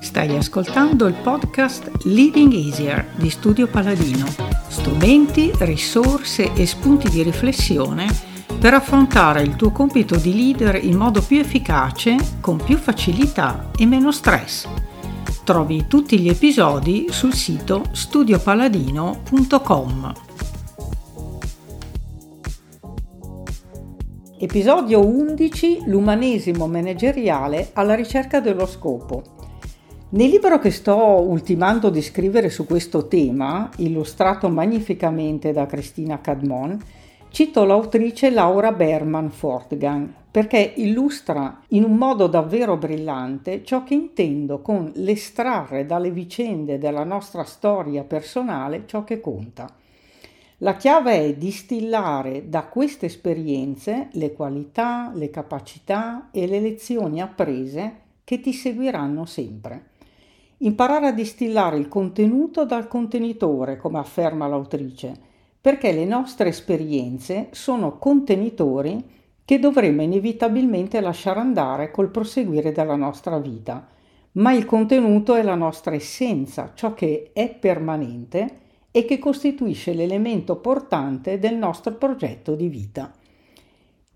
Stai ascoltando il podcast Living Easier di Studio Paladino. Strumenti, risorse e spunti di riflessione per affrontare il tuo compito di leader in modo più efficace, con più facilità e meno stress. Trovi tutti gli episodi sul sito studiopaladino.com. Episodio 11 L'umanesimo manageriale alla ricerca dello scopo. Nel libro che sto ultimando di scrivere su questo tema, illustrato magnificamente da Cristina Cadmon, cito l'autrice Laura Berman Fortgang perché illustra in un modo davvero brillante ciò che intendo con l'estrarre dalle vicende della nostra storia personale ciò che conta. La chiave è distillare da queste esperienze le qualità, le capacità e le lezioni apprese che ti seguiranno sempre. Imparare a distillare il contenuto dal contenitore, come afferma l'autrice, perché le nostre esperienze sono contenitori che dovremo inevitabilmente lasciare andare col proseguire della nostra vita. Ma il contenuto è la nostra essenza, ciò che è permanente e che costituisce l'elemento portante del nostro progetto di vita.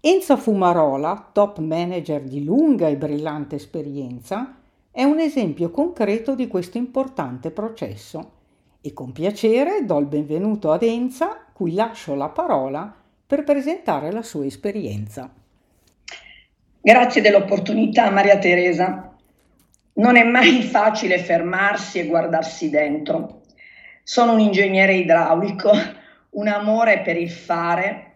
Enzo Fumarola, top manager di lunga e brillante esperienza, è un esempio concreto di questo importante processo e con piacere do il benvenuto ad Enza, cui lascio la parola per presentare la sua esperienza. Grazie dell'opportunità Maria Teresa. Non è mai facile fermarsi e guardarsi dentro. Sono un ingegnere idraulico, un amore per il fare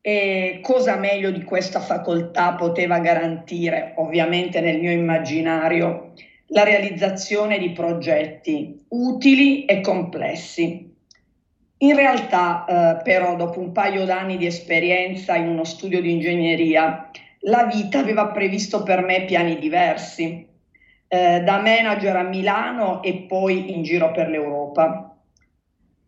e cosa meglio di questa facoltà poteva garantire, ovviamente nel mio immaginario, la realizzazione di progetti utili e complessi. In realtà, eh, però, dopo un paio d'anni di esperienza in uno studio di ingegneria, la vita aveva previsto per me piani diversi, eh, da manager a Milano e poi in giro per l'Europa.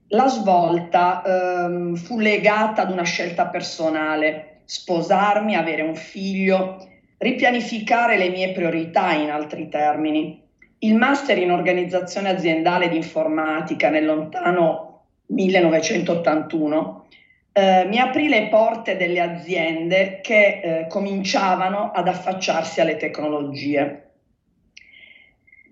La svolta ehm, fu legata ad una scelta personale, sposarmi, avere un figlio, ripianificare le mie priorità in altri termini. Il master in organizzazione aziendale di informatica nel lontano 1981 eh, mi aprì le porte delle aziende che eh, cominciavano ad affacciarsi alle tecnologie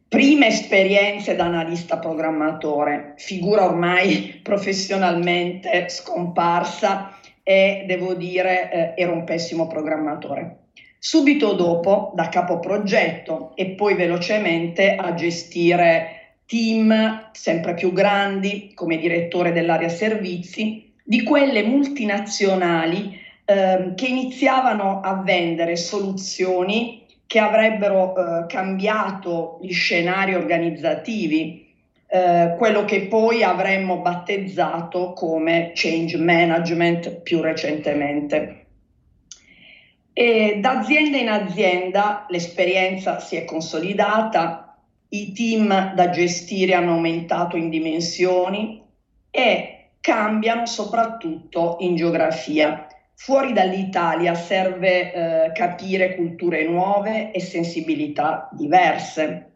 prime esperienze da analista programmatore, figura ormai professionalmente scomparsa e devo dire eh, ero un pessimo programmatore. Subito dopo, da capo progetto e poi velocemente a gestire team sempre più grandi come direttore dell'area servizi di quelle multinazionali eh, che iniziavano a vendere soluzioni che avrebbero eh, cambiato gli scenari organizzativi, eh, quello che poi avremmo battezzato come change management più recentemente. E da azienda in azienda l'esperienza si è consolidata, i team da gestire hanno aumentato in dimensioni e cambiano soprattutto in geografia. Fuori dall'Italia serve eh, capire culture nuove e sensibilità diverse.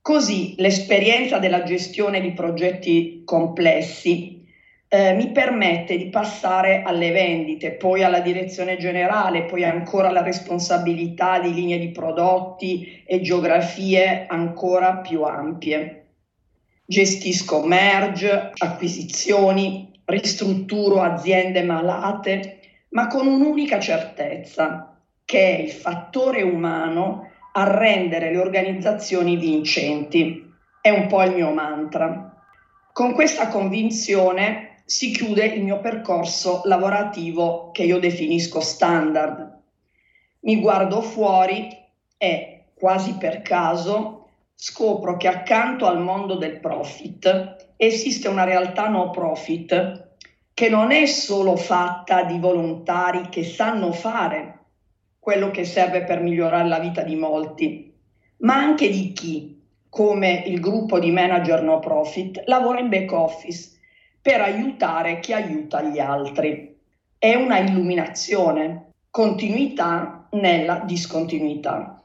Così l'esperienza della gestione di progetti complessi eh, mi permette di passare alle vendite, poi alla direzione generale, poi ancora alla responsabilità di linee di prodotti e geografie ancora più ampie. Gestisco merge, acquisizioni, ristrutturo aziende malate, ma con un'unica certezza, che è il fattore umano a rendere le organizzazioni vincenti. È un po' il mio mantra. Con questa convinzione si chiude il mio percorso lavorativo che io definisco standard. Mi guardo fuori e, quasi per caso, scopro che accanto al mondo del profit esiste una realtà no profit che non è solo fatta di volontari che sanno fare quello che serve per migliorare la vita di molti, ma anche di chi, come il gruppo di manager no profit, lavora in back office per aiutare chi aiuta gli altri. È una illuminazione, continuità nella discontinuità.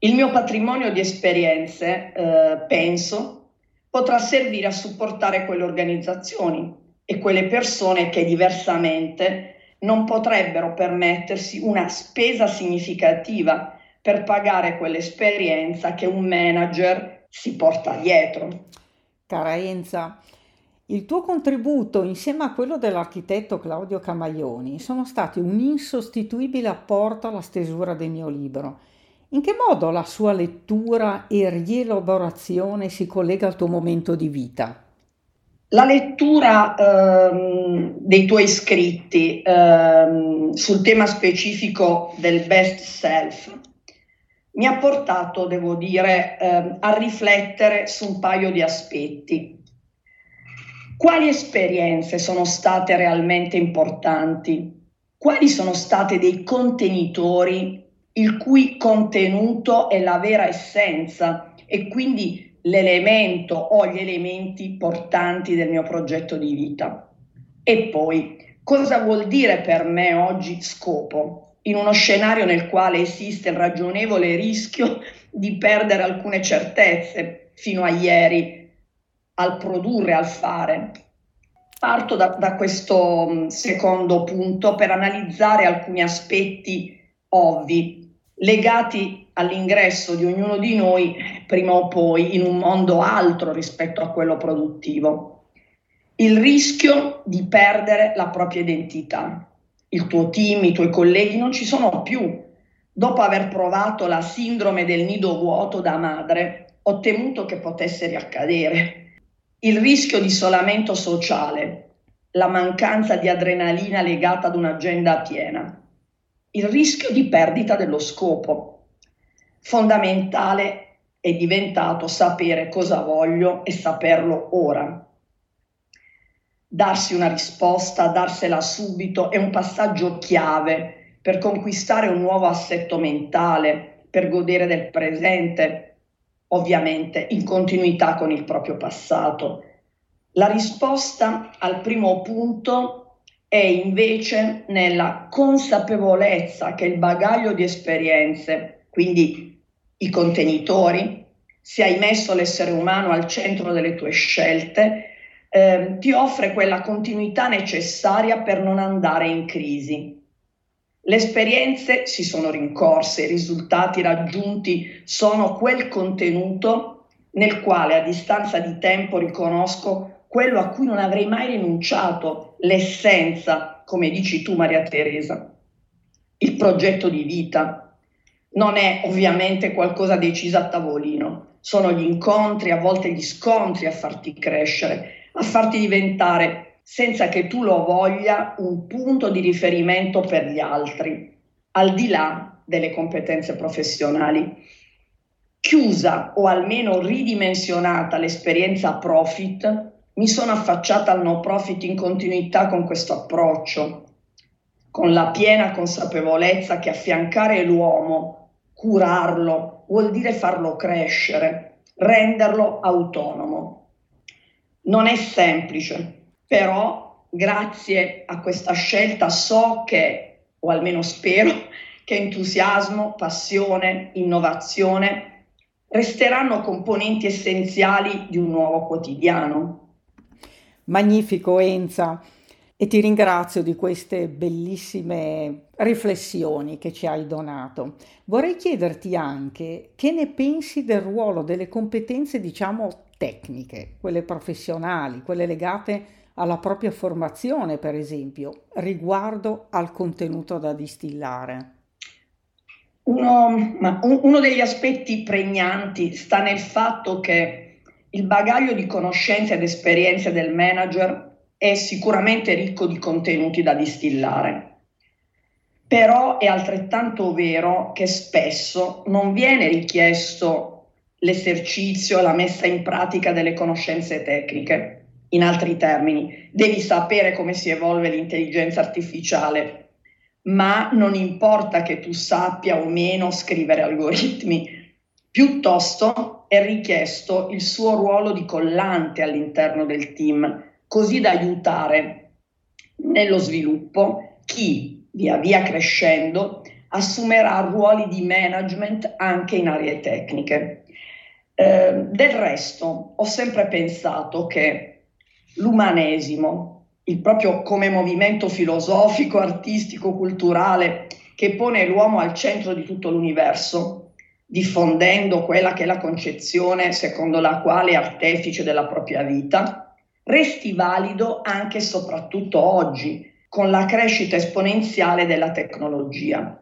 Il mio patrimonio di esperienze, eh, penso, potrà servire a supportare quelle organizzazioni e quelle persone che diversamente non potrebbero permettersi una spesa significativa per pagare quell'esperienza che un manager si porta dietro. Cara Enza, il tuo contributo insieme a quello dell'architetto Claudio Camaioni sono stati un insostituibile apporto alla stesura del mio libro. In che modo la sua lettura e rielaborazione si collega al tuo momento di vita? La lettura ehm, dei tuoi scritti ehm, sul tema specifico del best self mi ha portato, devo dire, ehm, a riflettere su un paio di aspetti. Quali esperienze sono state realmente importanti? Quali sono state dei contenitori il cui contenuto è la vera essenza e quindi l'elemento o gli elementi portanti del mio progetto di vita. E poi, cosa vuol dire per me oggi scopo? In uno scenario nel quale esiste il ragionevole rischio di perdere alcune certezze fino a ieri al produrre, al fare. Parto da, da questo mm, secondo punto per analizzare alcuni aspetti ovvi legati all'ingresso di ognuno di noi prima o poi in un mondo altro rispetto a quello produttivo. Il rischio di perdere la propria identità. Il tuo team, i tuoi colleghi non ci sono più. Dopo aver provato la sindrome del nido vuoto da madre, ho temuto che potesse riaccadere. Il rischio di isolamento sociale, la mancanza di adrenalina legata ad un'agenda piena il rischio di perdita dello scopo. Fondamentale è diventato sapere cosa voglio e saperlo ora. Darsi una risposta, darsela subito è un passaggio chiave per conquistare un nuovo assetto mentale, per godere del presente, ovviamente in continuità con il proprio passato. La risposta al primo punto è invece nella consapevolezza che il bagaglio di esperienze, quindi i contenitori, se hai messo l'essere umano al centro delle tue scelte, eh, ti offre quella continuità necessaria per non andare in crisi. Le esperienze si sono rincorse, i risultati raggiunti sono quel contenuto nel quale a distanza di tempo riconosco quello a cui non avrei mai rinunciato, l'essenza, come dici tu Maria Teresa. Il progetto di vita non è ovviamente qualcosa deciso a tavolino, sono gli incontri, a volte gli scontri a farti crescere, a farti diventare, senza che tu lo voglia, un punto di riferimento per gli altri, al di là delle competenze professionali. Chiusa o almeno ridimensionata l'esperienza profit, mi sono affacciata al no profit in continuità con questo approccio, con la piena consapevolezza che affiancare l'uomo, curarlo, vuol dire farlo crescere, renderlo autonomo. Non è semplice, però grazie a questa scelta so che, o almeno spero, che entusiasmo, passione, innovazione resteranno componenti essenziali di un nuovo quotidiano. Magnifico Enza e ti ringrazio di queste bellissime riflessioni che ci hai donato. Vorrei chiederti anche che ne pensi del ruolo delle competenze, diciamo, tecniche, quelle professionali, quelle legate alla propria formazione, per esempio, riguardo al contenuto da distillare. Uno, uno degli aspetti pregnanti sta nel fatto che il bagaglio di conoscenze ed esperienze del manager è sicuramente ricco di contenuti da distillare. Però è altrettanto vero che spesso non viene richiesto l'esercizio, la messa in pratica delle conoscenze tecniche. In altri termini, devi sapere come si evolve l'intelligenza artificiale, ma non importa che tu sappia o meno scrivere algoritmi, piuttosto è richiesto il suo ruolo di collante all'interno del team, così da aiutare nello sviluppo chi via via crescendo assumerà ruoli di management anche in aree tecniche. Eh, del resto, ho sempre pensato che l'umanesimo, il proprio come movimento filosofico, artistico, culturale, che pone l'uomo al centro di tutto l'universo, diffondendo quella che è la concezione secondo la quale è artefice della propria vita, resti valido anche e soprattutto oggi, con la crescita esponenziale della tecnologia,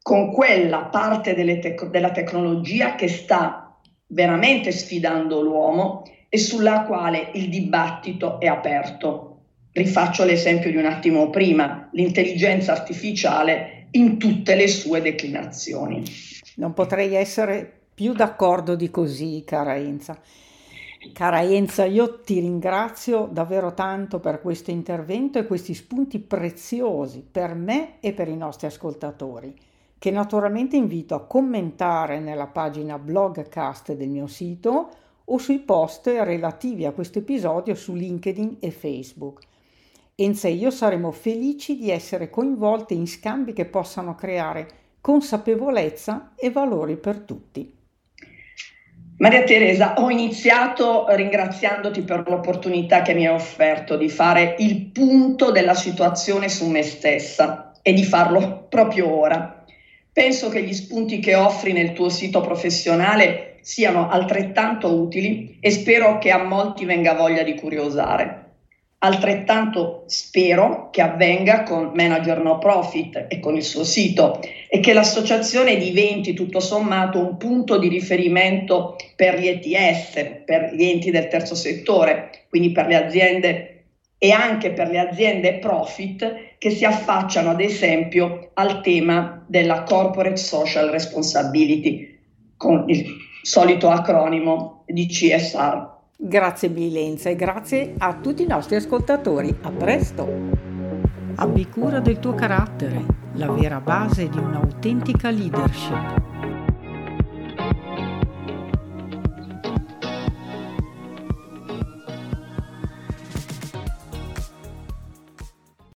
con quella parte tec- della tecnologia che sta veramente sfidando l'uomo e sulla quale il dibattito è aperto. Rifaccio l'esempio di un attimo prima, l'intelligenza artificiale in tutte le sue declinazioni. Non potrei essere più d'accordo di così, cara Enza. Cara Enza, io ti ringrazio davvero tanto per questo intervento e questi spunti preziosi per me e per i nostri ascoltatori, che naturalmente invito a commentare nella pagina blogcast del mio sito o sui post relativi a questo episodio su LinkedIn e Facebook. Enza e io saremo felici di essere coinvolte in scambi che possano creare consapevolezza e valori per tutti. Maria Teresa, ho iniziato ringraziandoti per l'opportunità che mi hai offerto di fare il punto della situazione su me stessa e di farlo proprio ora. Penso che gli spunti che offri nel tuo sito professionale siano altrettanto utili e spero che a molti venga voglia di curiosare. Altrettanto spero che avvenga con Manager No Profit e con il suo sito e che l'associazione diventi tutto sommato un punto di riferimento per gli ETS, per gli enti del terzo settore, quindi per le aziende e anche per le aziende profit che si affacciano ad esempio al tema della corporate social responsibility con il solito acronimo di CSR. Grazie Bilenza e grazie a tutti i nostri ascoltatori. A presto! Abbi cura del tuo carattere, la vera base di un'autentica leadership.